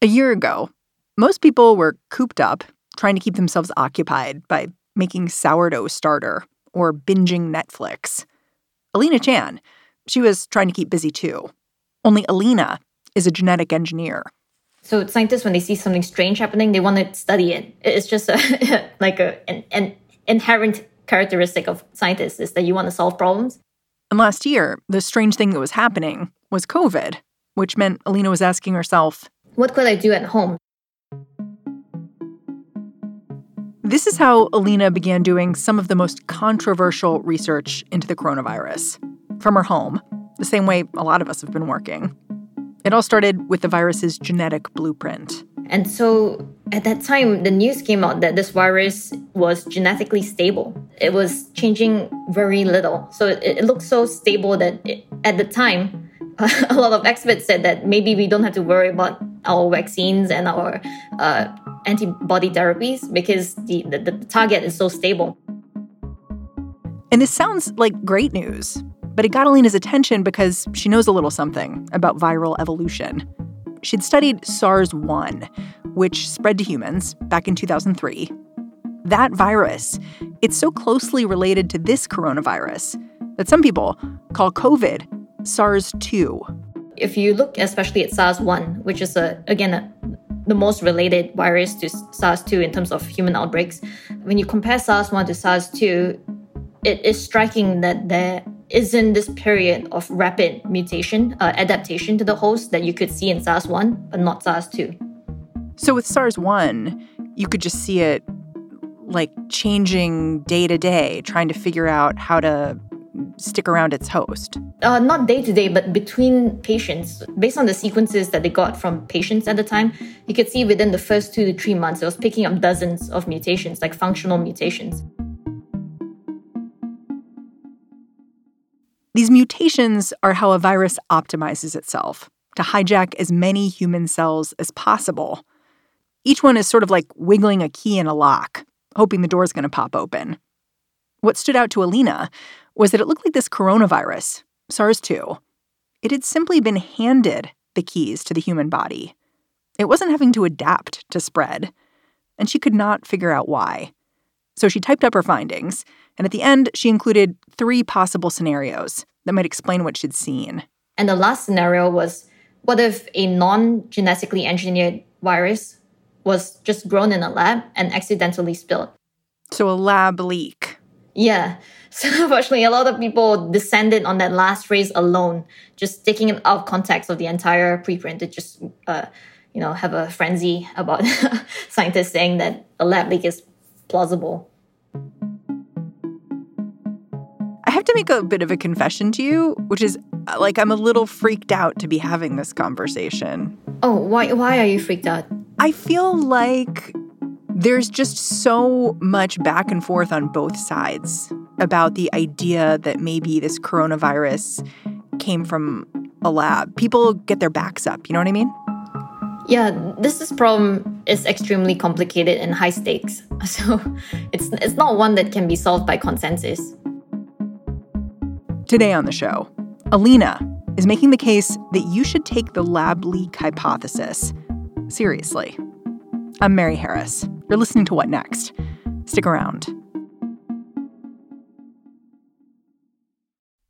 A year ago, most people were cooped up trying to keep themselves occupied by making sourdough starter or binging Netflix. Alina Chan, she was trying to keep busy too. Only Alina is a genetic engineer. So scientists, when they see something strange happening, they want to study it. It's just a, like a, an, an inherent characteristic of scientists is that you want to solve problems. And last year, the strange thing that was happening was COVID, which meant Alina was asking herself, What could I do at home? This is how Alina began doing some of the most controversial research into the coronavirus from her home, the same way a lot of us have been working. It all started with the virus's genetic blueprint. And so at that time, the news came out that this virus was genetically stable. It was changing very little. So it, it looked so stable that it, at the time, a lot of experts said that maybe we don't have to worry about our vaccines and our uh, antibody therapies because the, the, the target is so stable. And this sounds like great news, but it got Alina's attention because she knows a little something about viral evolution. She'd studied SARS 1, which spread to humans back in 2003. That virus, it's so closely related to this coronavirus that some people call COVID SARS 2. If you look especially at SARS 1, which is, a, again, a, the most related virus to SARS 2 in terms of human outbreaks, when you compare SARS 1 to SARS 2, it is striking that there isn't this period of rapid mutation, uh, adaptation to the host that you could see in SARS 1, but not SARS 2. So with SARS 1, you could just see it like changing day to day, trying to figure out how to stick around its host? Uh, not day to day, but between patients. Based on the sequences that they got from patients at the time, you could see within the first two to three months, it was picking up dozens of mutations, like functional mutations. These mutations are how a virus optimizes itself to hijack as many human cells as possible. Each one is sort of like wiggling a key in a lock, hoping the door's going to pop open. What stood out to Alina was that it looked like this coronavirus, SARS 2, it had simply been handed the keys to the human body. It wasn't having to adapt to spread, and she could not figure out why. So she typed up her findings, and at the end, she included three possible scenarios that might explain what she'd seen. And the last scenario was what if a non genetically engineered virus was just grown in a lab and accidentally spilled? So a lab leak. Yeah. So unfortunately, a lot of people descended on that last phrase alone, just taking it out of context of the entire preprint to just, uh, you know, have a frenzy about scientists saying that a lab leak is plausible. I have to make a bit of a confession to you, which is uh, like I'm a little freaked out to be having this conversation. Oh, why why are you freaked out? I feel like there's just so much back and forth on both sides about the idea that maybe this coronavirus came from a lab. People get their backs up, you know what I mean? Yeah, this is problem is extremely complicated and high stakes. So it's it's not one that can be solved by consensus. Today on the show, Alina is making the case that you should take the lab leak hypothesis seriously. I'm Mary Harris. You're listening to What Next? Stick around.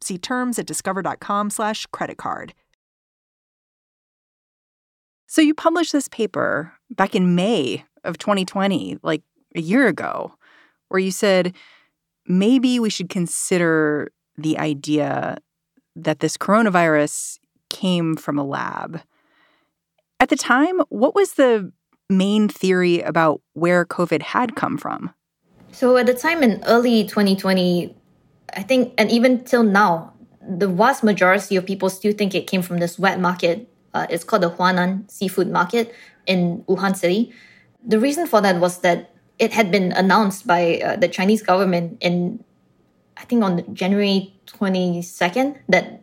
See terms at discover.com/slash credit card. So you published this paper back in May of 2020, like a year ago, where you said maybe we should consider the idea that this coronavirus came from a lab. At the time, what was the main theory about where COVID had come from? So at the time in early 2020, I think, and even till now, the vast majority of people still think it came from this wet market Uh, it's called the Huanan Seafood Market in Wuhan City. The reason for that was that it had been announced by uh, the Chinese government in, I think, on January 22nd, that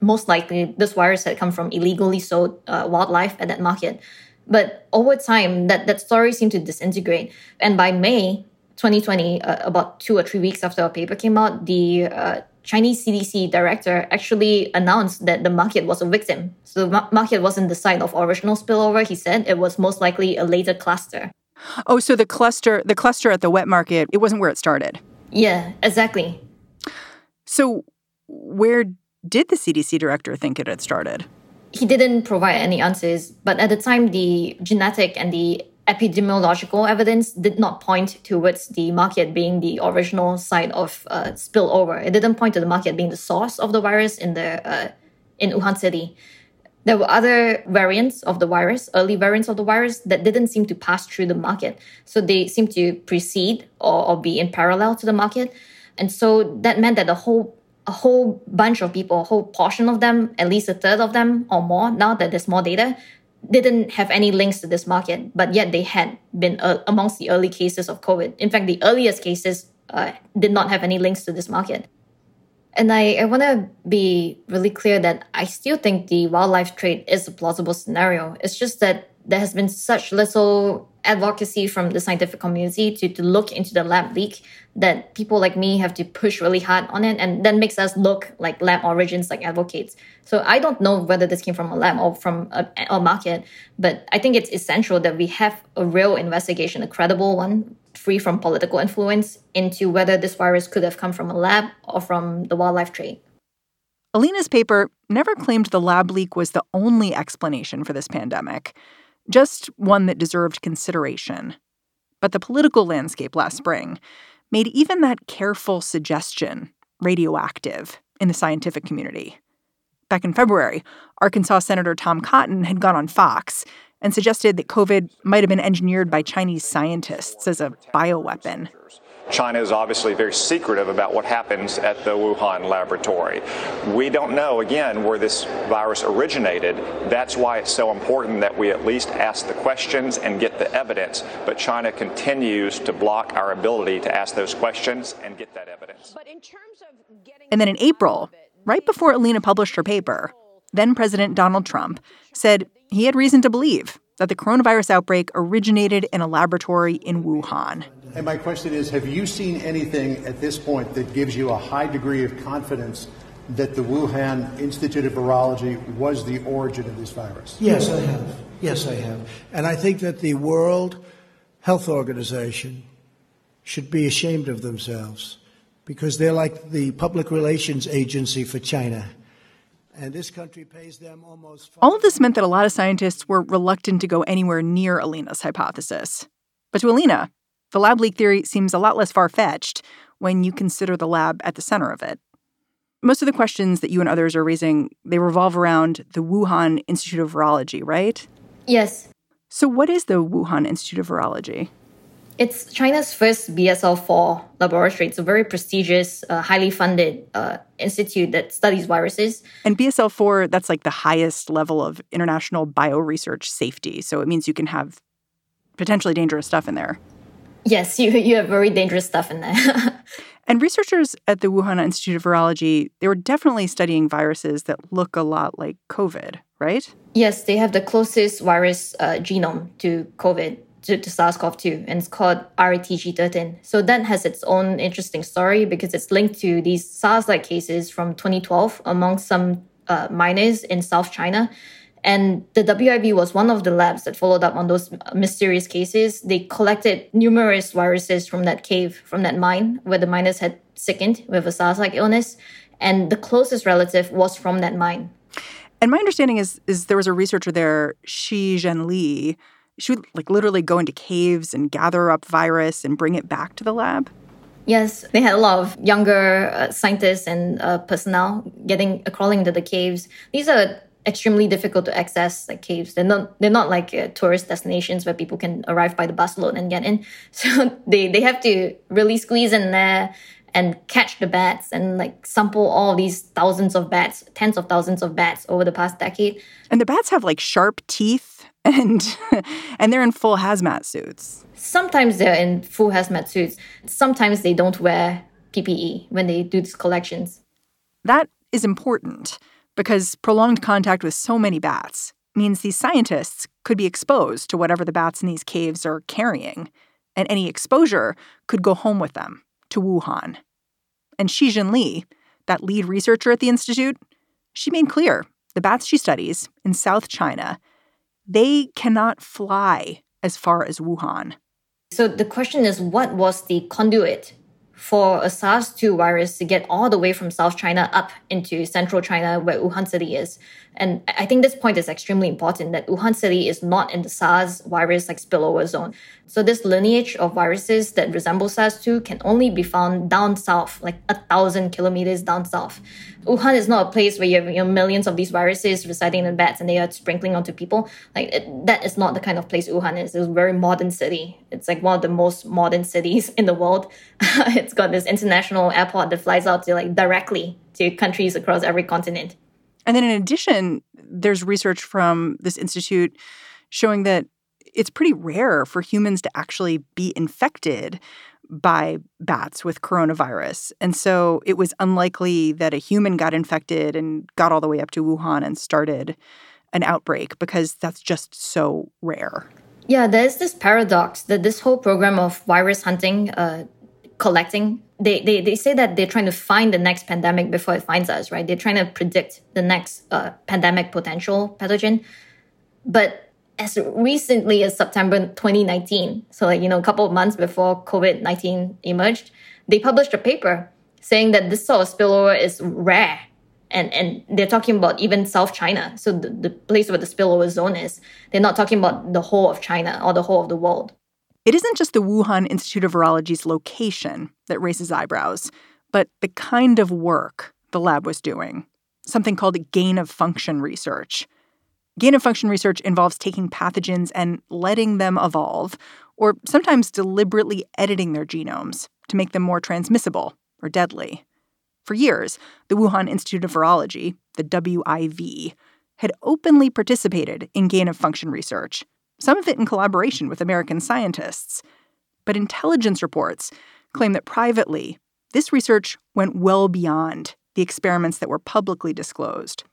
most likely this virus had come from illegally sold uh, wildlife at that market. But over time, that, that story seemed to disintegrate. And by May 2020, uh, about two or three weeks after our paper came out, the uh, Chinese CDC director actually announced that the market was a victim. So the market wasn't the site of original spillover. He said it was most likely a later cluster. Oh, so the cluster, the cluster at the wet market, it wasn't where it started. Yeah, exactly. So where did the CDC director think it had started? He didn't provide any answers, but at the time, the genetic and the epidemiological evidence did not point towards the market being the original site of uh, spillover. It didn't point to the market being the source of the virus in the uh, in Wuhan city. There were other variants of the virus, early variants of the virus, that didn't seem to pass through the market. So they seemed to precede or, or be in parallel to the market. And so that meant that the whole a whole bunch of people, a whole portion of them, at least a third of them or more, now that there's more data, didn't have any links to this market, but yet they had been uh, amongst the early cases of COVID. In fact, the earliest cases uh, did not have any links to this market. And I, I want to be really clear that I still think the wildlife trade is a plausible scenario. It's just that there has been such little advocacy from the scientific community to, to look into the lab leak that people like me have to push really hard on it and that makes us look like lab origins like advocates. So i don't know whether this came from a lab or from a, a market but i think it's essential that we have a real investigation a credible one free from political influence into whether this virus could have come from a lab or from the wildlife trade. Alina's paper never claimed the lab leak was the only explanation for this pandemic just one that deserved consideration. But the political landscape last spring made even that careful suggestion radioactive in the scientific community. Back in February, Arkansas Senator Tom Cotton had gone on Fox and suggested that COVID might have been engineered by Chinese scientists as a bioweapon. China is obviously very secretive about what happens at the Wuhan laboratory. We don't know, again, where this virus originated. That's why it's so important that we at least ask the questions and get the evidence. But China continues to block our ability to ask those questions and get that evidence. And then in April, right before Alina published her paper, then President Donald Trump said he had reason to believe that the coronavirus outbreak originated in a laboratory in Wuhan. And my question is Have you seen anything at this point that gives you a high degree of confidence that the Wuhan Institute of Virology was the origin of this virus? Yes, I have. Yes, I have. And I think that the World Health Organization should be ashamed of themselves because they're like the public relations agency for China. And this country pays them almost. All of this meant that a lot of scientists were reluctant to go anywhere near Alina's hypothesis. But to Alina, the lab leak theory seems a lot less far fetched when you consider the lab at the center of it. Most of the questions that you and others are raising, they revolve around the Wuhan Institute of Virology, right? Yes. So what is the Wuhan Institute of Virology? It's China's first BSL 4 laboratory. It's a very prestigious, uh, highly funded uh, institute that studies viruses. And BSL 4, that's like the highest level of international bioresearch safety. So it means you can have potentially dangerous stuff in there. Yes, you, you have very dangerous stuff in there. and researchers at the Wuhan Institute of Virology, they were definitely studying viruses that look a lot like COVID, right? Yes, they have the closest virus uh, genome to COVID to, to SARS-CoV-2, and it's called RATG13. So that has its own interesting story because it's linked to these SARS-like cases from 2012 among some uh, miners in South China. And the WIV was one of the labs that followed up on those mysterious cases. They collected numerous viruses from that cave, from that mine, where the miners had sickened with a SARS-like illness. And the closest relative was from that mine. And my understanding is is there was a researcher there, Shi Zhenli, she would like literally go into caves and gather up virus and bring it back to the lab? Yes, they had a lot of younger uh, scientists and uh, personnel getting uh, crawling into the caves. These are extremely difficult to access like caves. They're not they're not like uh, tourist destinations where people can arrive by the busload and get in. So they they have to really squeeze in there and catch the bats and like sample all these thousands of bats, tens of thousands of bats over the past decade. And the bats have like sharp teeth and and they're in full hazmat suits. Sometimes they're in full hazmat suits. Sometimes they don't wear PPE when they do these collections. That is important because prolonged contact with so many bats means these scientists could be exposed to whatever the bats in these caves are carrying, and any exposure could go home with them to Wuhan. And Shijin Li, that lead researcher at the institute, she made clear the bats she studies in South China, they cannot fly as far as Wuhan. So the question is what was the conduit for a SARS 2 virus to get all the way from South China up into central China, where Wuhan City is. And I think this point is extremely important that Wuhan City is not in the SARS virus like spillover zone. So this lineage of viruses that resemble SARS-2 can only be found down south, like a thousand kilometers down south. Wuhan is not a place where you have you know, millions of these viruses residing in bats and they are sprinkling onto people. Like it, that is not the kind of place Wuhan is. It's a very modern city. It's like one of the most modern cities in the world. it's got this international airport that flies out to like directly to countries across every continent. And then in addition, there's research from this institute showing that it's pretty rare for humans to actually be infected by bats with coronavirus. And so it was unlikely that a human got infected and got all the way up to Wuhan and started an outbreak because that's just so rare. Yeah, there's this paradox that this whole program of virus hunting, uh, collecting, they, they, they say that they're trying to find the next pandemic before it finds us, right? They're trying to predict the next uh, pandemic potential pathogen. But as recently as September 2019, so like, you know, a couple of months before COVID 19 emerged, they published a paper saying that this sort of spillover is rare. And, and they're talking about even South China, so the, the place where the spillover zone is. They're not talking about the whole of China or the whole of the world. It isn't just the Wuhan Institute of Virology's location that raises eyebrows, but the kind of work the lab was doing, something called gain of function research. Gain of function research involves taking pathogens and letting them evolve, or sometimes deliberately editing their genomes to make them more transmissible or deadly. For years, the Wuhan Institute of Virology, the WIV, had openly participated in gain of function research, some of it in collaboration with American scientists. But intelligence reports claim that privately, this research went well beyond the experiments that were publicly disclosed.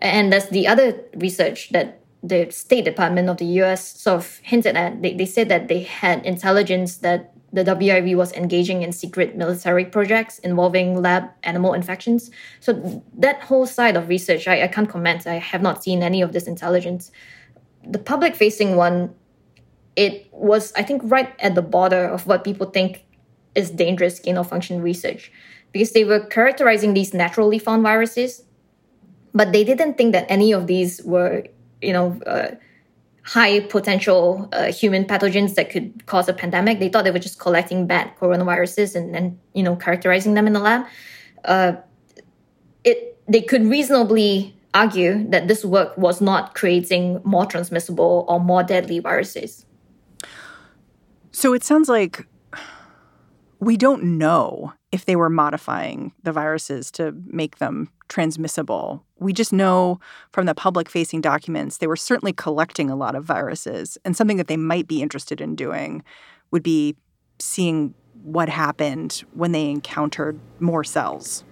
And that's the other research that the State Department of the US sort of hinted at. They, they said that they had intelligence that the WIV was engaging in secret military projects involving lab animal infections. So that whole side of research, I, I can't comment. I have not seen any of this intelligence. The public facing one, it was, I think, right at the border of what people think is dangerous gain of function research because they were characterizing these naturally found viruses but they didn't think that any of these were, you know, uh, high potential uh, human pathogens that could cause a pandemic. They thought they were just collecting bad coronaviruses and then, you know, characterizing them in the lab. Uh, it they could reasonably argue that this work was not creating more transmissible or more deadly viruses. So it sounds like we don't know if they were modifying the viruses to make them transmissible. We just know from the public facing documents they were certainly collecting a lot of viruses. And something that they might be interested in doing would be seeing what happened when they encountered more cells.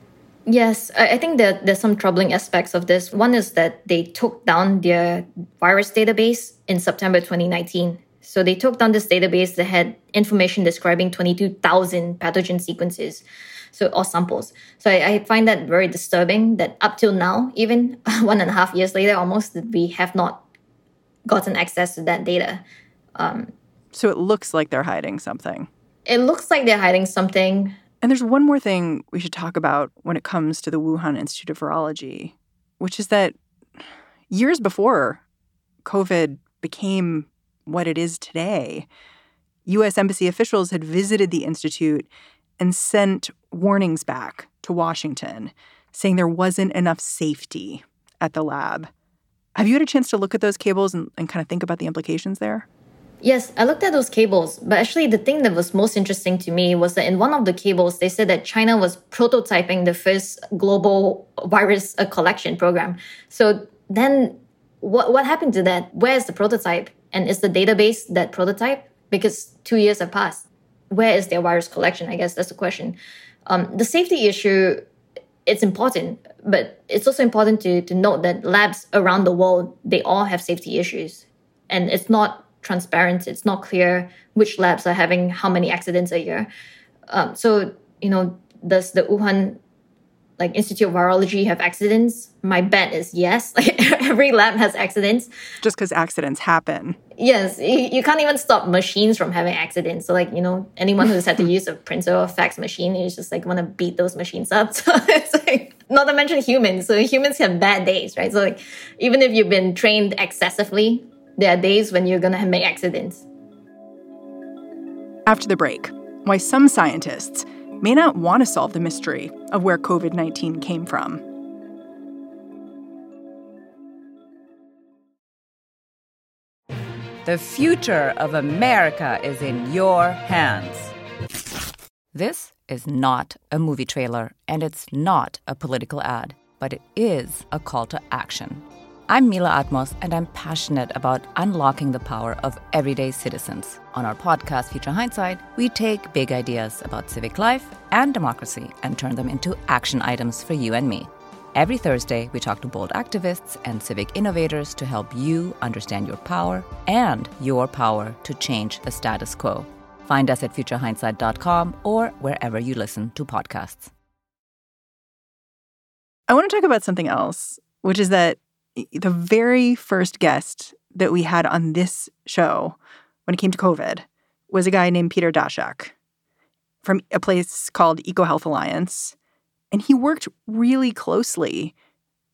Yes, I think that there's some troubling aspects of this. One is that they took down their virus database in September 2019 so they took down this database that had information describing 22,000 pathogen sequences, so or samples. So I, I, find that very disturbing. That up till now, even one and a half years later, almost we have not gotten access to that data. Um, so it looks like they're hiding something. It looks like they're hiding something. And there's one more thing we should talk about when it comes to the Wuhan Institute of Virology, which is that years before COVID became what it is today. U.S. Embassy officials had visited the Institute and sent warnings back to Washington saying there wasn't enough safety at the lab. Have you had a chance to look at those cables and, and kind of think about the implications there? Yes, I looked at those cables, but actually, the thing that was most interesting to me was that in one of the cables, they said that China was prototyping the first global virus uh, collection program. So then, what what happened to that? Where is the prototype? And is the database that prototype? Because two years have passed. Where is their virus collection? I guess that's the question. Um, the safety issue, it's important, but it's also important to, to note that labs around the world, they all have safety issues. And it's not transparent. It's not clear which labs are having how many accidents a year. Um, so, you know, does the Wuhan like Institute of Virology have accidents? My bet is yes. Like every lab has accidents. Just because accidents happen. Yes, you, you, can't even stop machines from having accidents. So like you know, anyone who's had to use a printer or fax machine is just like want to beat those machines up. So it's like not to mention humans. So humans have bad days, right? So like even if you've been trained excessively, there are days when you're gonna make accidents. After the break, why some scientists may not want to solve the mystery of where COVID 19 came from. The future of America is in your hands. This is not a movie trailer, and it's not a political ad, but it is a call to action. I'm Mila Atmos, and I'm passionate about unlocking the power of everyday citizens. On our podcast, Future Hindsight, we take big ideas about civic life and democracy and turn them into action items for you and me. Every Thursday, we talk to bold activists and civic innovators to help you understand your power and your power to change the status quo. Find us at futurehindsight.com or wherever you listen to podcasts. I want to talk about something else, which is that the very first guest that we had on this show when it came to COVID was a guy named Peter Daszak from a place called EcoHealth Alliance. And he worked really closely,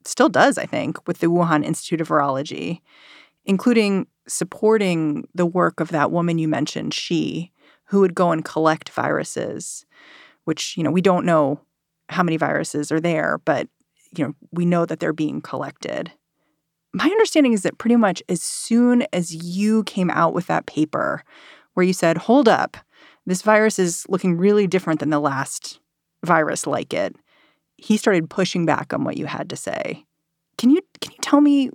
still does, I think, with the Wuhan Institute of Virology, including supporting the work of that woman you mentioned, she, who would go and collect viruses, which, you know, we don't know how many viruses are there, but, you know, we know that they're being collected my understanding is that pretty much as soon as you came out with that paper where you said, hold up, this virus is looking really different than the last virus like it, he started pushing back on what you had to say. Can you can you tell me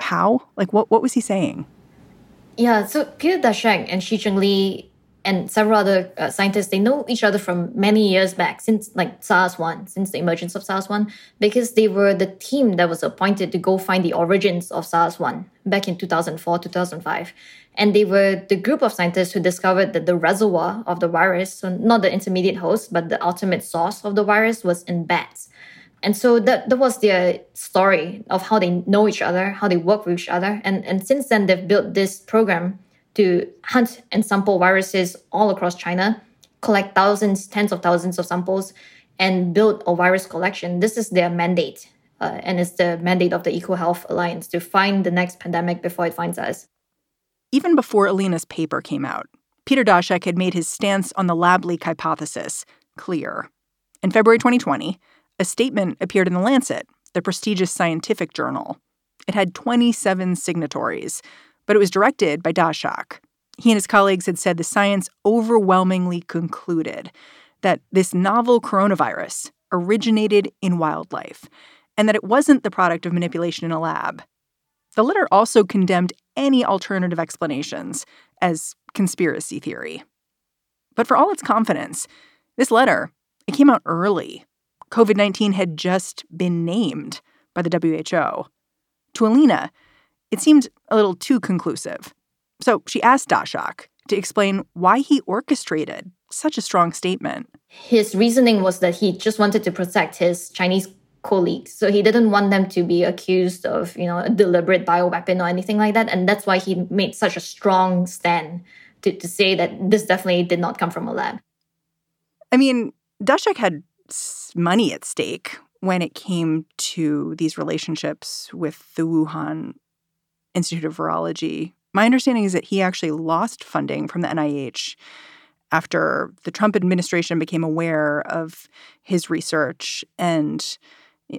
how? Like what what was he saying? Yeah, so Peter Daszak and Shi Zhengli and several other uh, scientists they know each other from many years back since like SARS-1 since the emergence of SARS-1 because they were the team that was appointed to go find the origins of SARS-1 back in 2004 2005 and they were the group of scientists who discovered that the reservoir of the virus so not the intermediate host but the ultimate source of the virus was in bats. And so that, that was their story of how they know each other how they work with each other. And and since then they've built this program to hunt and sample viruses all across China, collect thousands, tens of thousands of samples, and build a virus collection. This is their mandate. Uh, and it's the mandate of the EcoHealth Alliance to find the next pandemic before it finds us. Even before Alina's paper came out, Peter Daszak had made his stance on the lab leak hypothesis clear. In February 2020, a statement appeared in The Lancet, the prestigious scientific journal. It had 27 signatories, but it was directed by Daszak. He and his colleagues had said the science overwhelmingly concluded that this novel coronavirus originated in wildlife and that it wasn't the product of manipulation in a lab. The letter also condemned any alternative explanations as conspiracy theory. But for all its confidence, this letter, it came out early. COVID-19 had just been named by the WHO. To Alina, it seemed a little too conclusive. So she asked Daszak to explain why he orchestrated such a strong statement. His reasoning was that he just wanted to protect his Chinese colleagues. So he didn't want them to be accused of, you know, a deliberate bioweapon or anything like that. And that's why he made such a strong stand to, to say that this definitely did not come from a lab. I mean, Daszak had money at stake when it came to these relationships with the Wuhan Institute of Virology. My understanding is that he actually lost funding from the NIH after the Trump administration became aware of his research. And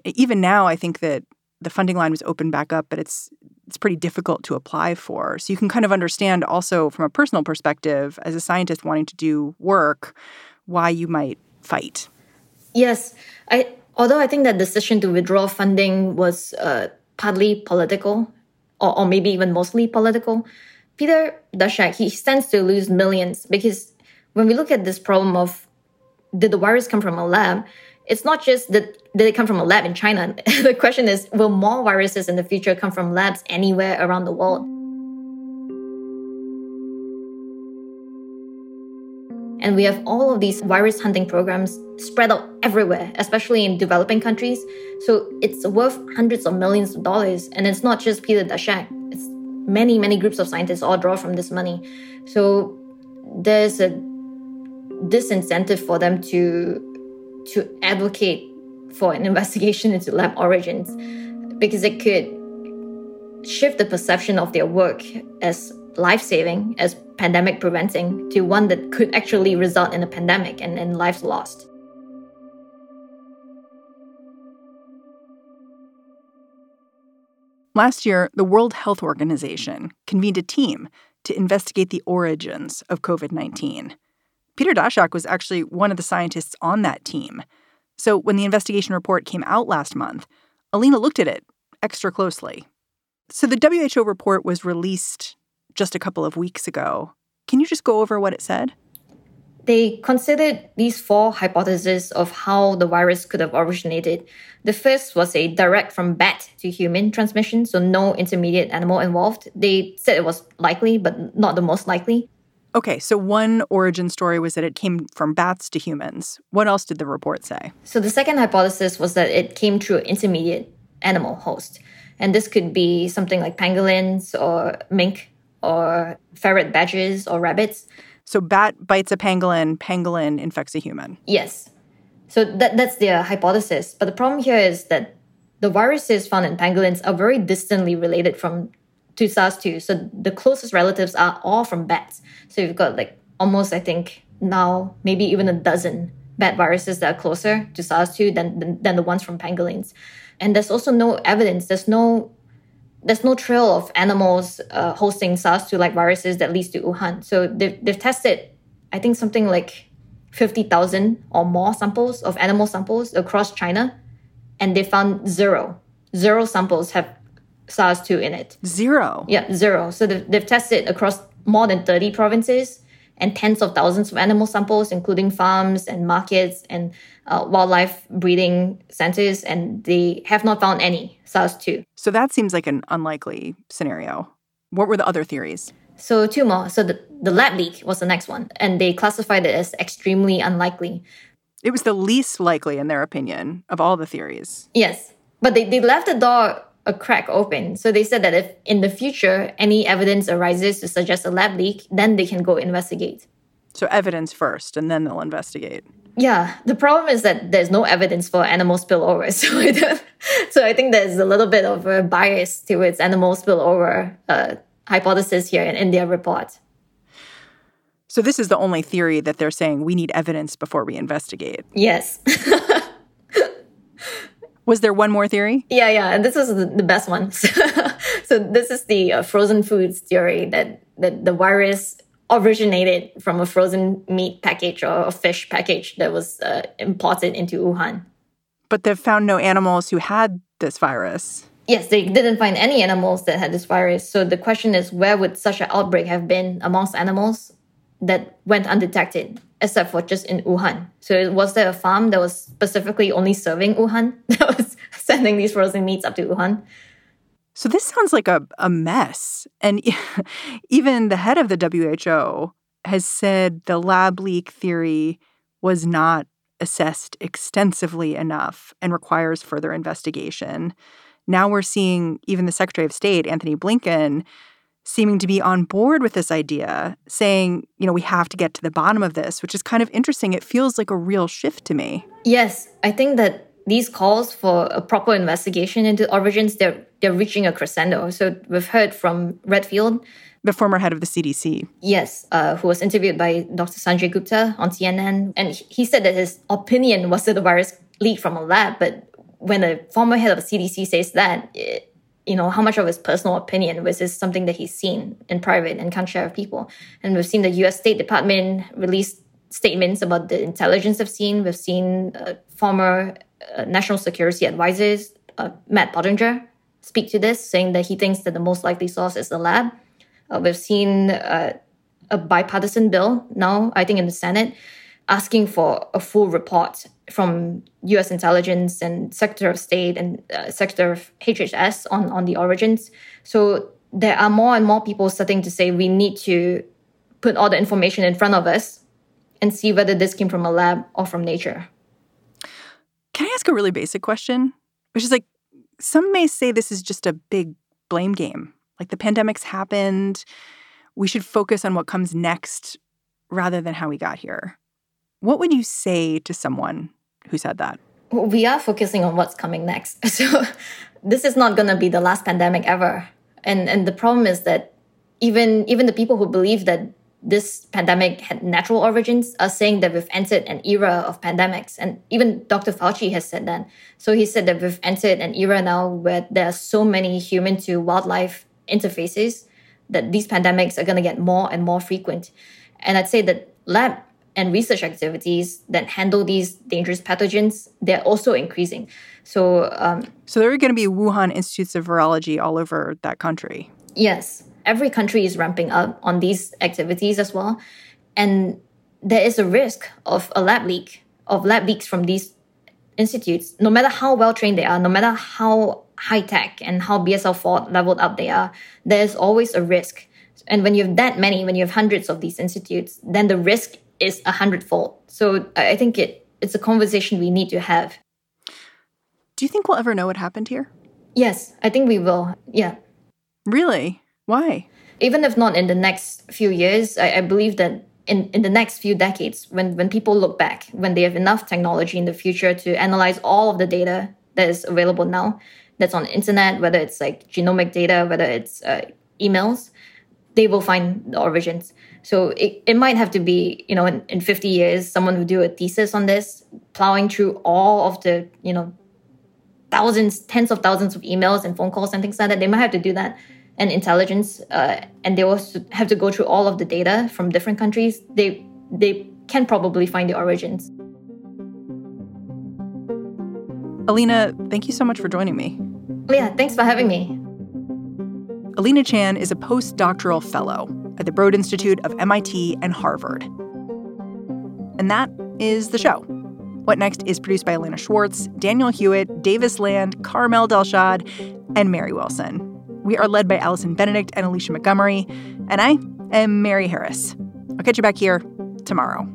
even now, I think that the funding line was opened back up, but it's it's pretty difficult to apply for. So you can kind of understand also from a personal perspective, as a scientist wanting to do work, why you might fight. Yes, I. Although I think that decision to withdraw funding was uh, partly political, or, or maybe even mostly political, Peter Daszak he stands to lose millions because when we look at this problem of did the virus come from a lab, it's not just that did it come from a lab in China. the question is, will more viruses in the future come from labs anywhere around the world? And we have all of these virus hunting programs spread out everywhere, especially in developing countries. So it's worth hundreds of millions of dollars. And it's not just Peter Daszak. It's many, many groups of scientists all draw from this money. So there's a disincentive for them to to advocate for an investigation into lab origins because it could shift the perception of their work as life saving, as pandemic preventing, to one that could actually result in a pandemic and, and lives lost. Last year, the World Health Organization convened a team to investigate the origins of COVID 19. Peter Daszak was actually one of the scientists on that team. So when the investigation report came out last month, Alina looked at it extra closely. So the WHO report was released just a couple of weeks ago. Can you just go over what it said? They considered these four hypotheses of how the virus could have originated. The first was a direct from bat to human transmission, so no intermediate animal involved. They said it was likely, but not the most likely. Okay, so one origin story was that it came from bats to humans. What else did the report say? So the second hypothesis was that it came through an intermediate animal host. And this could be something like pangolins or mink or ferret badgers or rabbits. So bat bites a pangolin, pangolin infects a human. Yes. So that, that's their hypothesis. But the problem here is that the viruses found in pangolins are very distantly related from to SARS-2. So the closest relatives are all from bats. So you've got like almost, I think, now maybe even a dozen bat viruses that are closer to SARS-2 than, than, than the ones from pangolins. And there's also no evidence. There's no there's no trail of animals uh, hosting SARS-2 like viruses that leads to Wuhan. So they've, they've tested, I think, something like 50,000 or more samples of animal samples across China, and they found zero. Zero samples have SARS-2 in it. Zero? Yeah, zero. So they've, they've tested across more than 30 provinces and tens of thousands of animal samples, including farms and markets and uh, wildlife breeding centers, and they have not found any SARS-2. So that seems like an unlikely scenario. What were the other theories? So two more. So the, the lab leak was the next one, and they classified it as extremely unlikely. It was the least likely, in their opinion, of all the theories. Yes. But they, they left the door a crack open. So they said that if in the future any evidence arises to suggest a lab leak, then they can go investigate. So evidence first, and then they'll investigate. Yeah, the problem is that there's no evidence for animal spillover. So, so I think there's a little bit of a bias towards animal spillover uh, hypothesis here in, in their report. So this is the only theory that they're saying we need evidence before we investigate. Yes. Was there one more theory? Yeah, yeah, and this is the best one. so this is the uh, frozen foods theory that that the virus originated from a frozen meat package or a fish package that was uh, imported into Wuhan. But they've found no animals who had this virus. Yes, they didn't find any animals that had this virus. So the question is where would such an outbreak have been amongst animals that went undetected, except for just in Wuhan? So was there a farm that was specifically only serving Wuhan that was sending these frozen meats up to Wuhan? So this sounds like a, a mess. And even the head of the WHO has said the lab leak theory was not assessed extensively enough and requires further investigation. Now we're seeing even the Secretary of State, Anthony Blinken, seeming to be on board with this idea, saying, you know, we have to get to the bottom of this, which is kind of interesting. It feels like a real shift to me. Yes, I think that these calls for a proper investigation into origins they're they're reaching a crescendo. So we've heard from Redfield, the former head of the CDC. Yes, uh, who was interviewed by Dr. Sanjay Gupta on CNN, and he said that his opinion was that the virus leaked from a lab. But when a former head of the CDC says that, it, you know, how much of his personal opinion was this something that he's seen in private and can't share with people. And we've seen the US State Department release statements about the intelligence they've seen. We've seen uh, former uh, national security advisors, uh, Matt Pottinger, speak to this, saying that he thinks that the most likely source is the lab. Uh, we've seen uh, a bipartisan bill now, I think, in the Senate, asking for a full report from U.S. intelligence and Secretary of State and uh, Secretary of HHS on, on the origins. So there are more and more people starting to say we need to put all the information in front of us and see whether this came from a lab or from nature. Can I ask a really basic question? Which is like, some may say this is just a big blame game. Like the pandemic's happened. We should focus on what comes next rather than how we got here. What would you say to someone who said that? We are focusing on what's coming next. So this is not going to be the last pandemic ever. And and the problem is that even even the people who believe that this pandemic had natural origins are saying that we've entered an era of pandemics. And even Dr. Fauci has said that. So he said that we've entered an era now where there are so many human to wildlife interfaces that these pandemics are going to get more and more frequent. And I'd say that lab and research activities that handle these dangerous pathogens, they're also increasing. So, um, so there are going to be Wuhan institutes of virology all over that country. Yes, every country is ramping up on these activities as well, and there is a risk of a lab leak, of lab leaks from these institutes. No matter how well trained they are, no matter how high tech and how BSL 4 leveled up they are, there's always a risk. And when you have that many, when you have hundreds of these institutes, then the risk is a hundredfold. So I think it it's a conversation we need to have. Do you think we'll ever know what happened here? Yes, I think we will. Yeah. Really? Why? Even if not in the next few years, I, I believe that in, in the next few decades, when, when people look back, when they have enough technology in the future to analyze all of the data that is available now, that's on the internet, whether it's like genomic data, whether it's uh, emails, they will find the origins. So it, it might have to be, you know, in, in 50 years, someone who do a thesis on this, plowing through all of the, you know, thousands, tens of thousands of emails and phone calls and things like that. They might have to do that. And intelligence, uh, and they also have to go through all of the data from different countries. They they can probably find the origins. Alina, thank you so much for joining me. Yeah, thanks for having me. Alina Chan is a postdoctoral fellow at the Broad Institute of MIT and Harvard. And that is the show. What Next is produced by Elena Schwartz, Daniel Hewitt, Davis Land, Carmel Delshad, and Mary Wilson. We are led by Allison Benedict and Alicia Montgomery, and I am Mary Harris. I'll catch you back here tomorrow.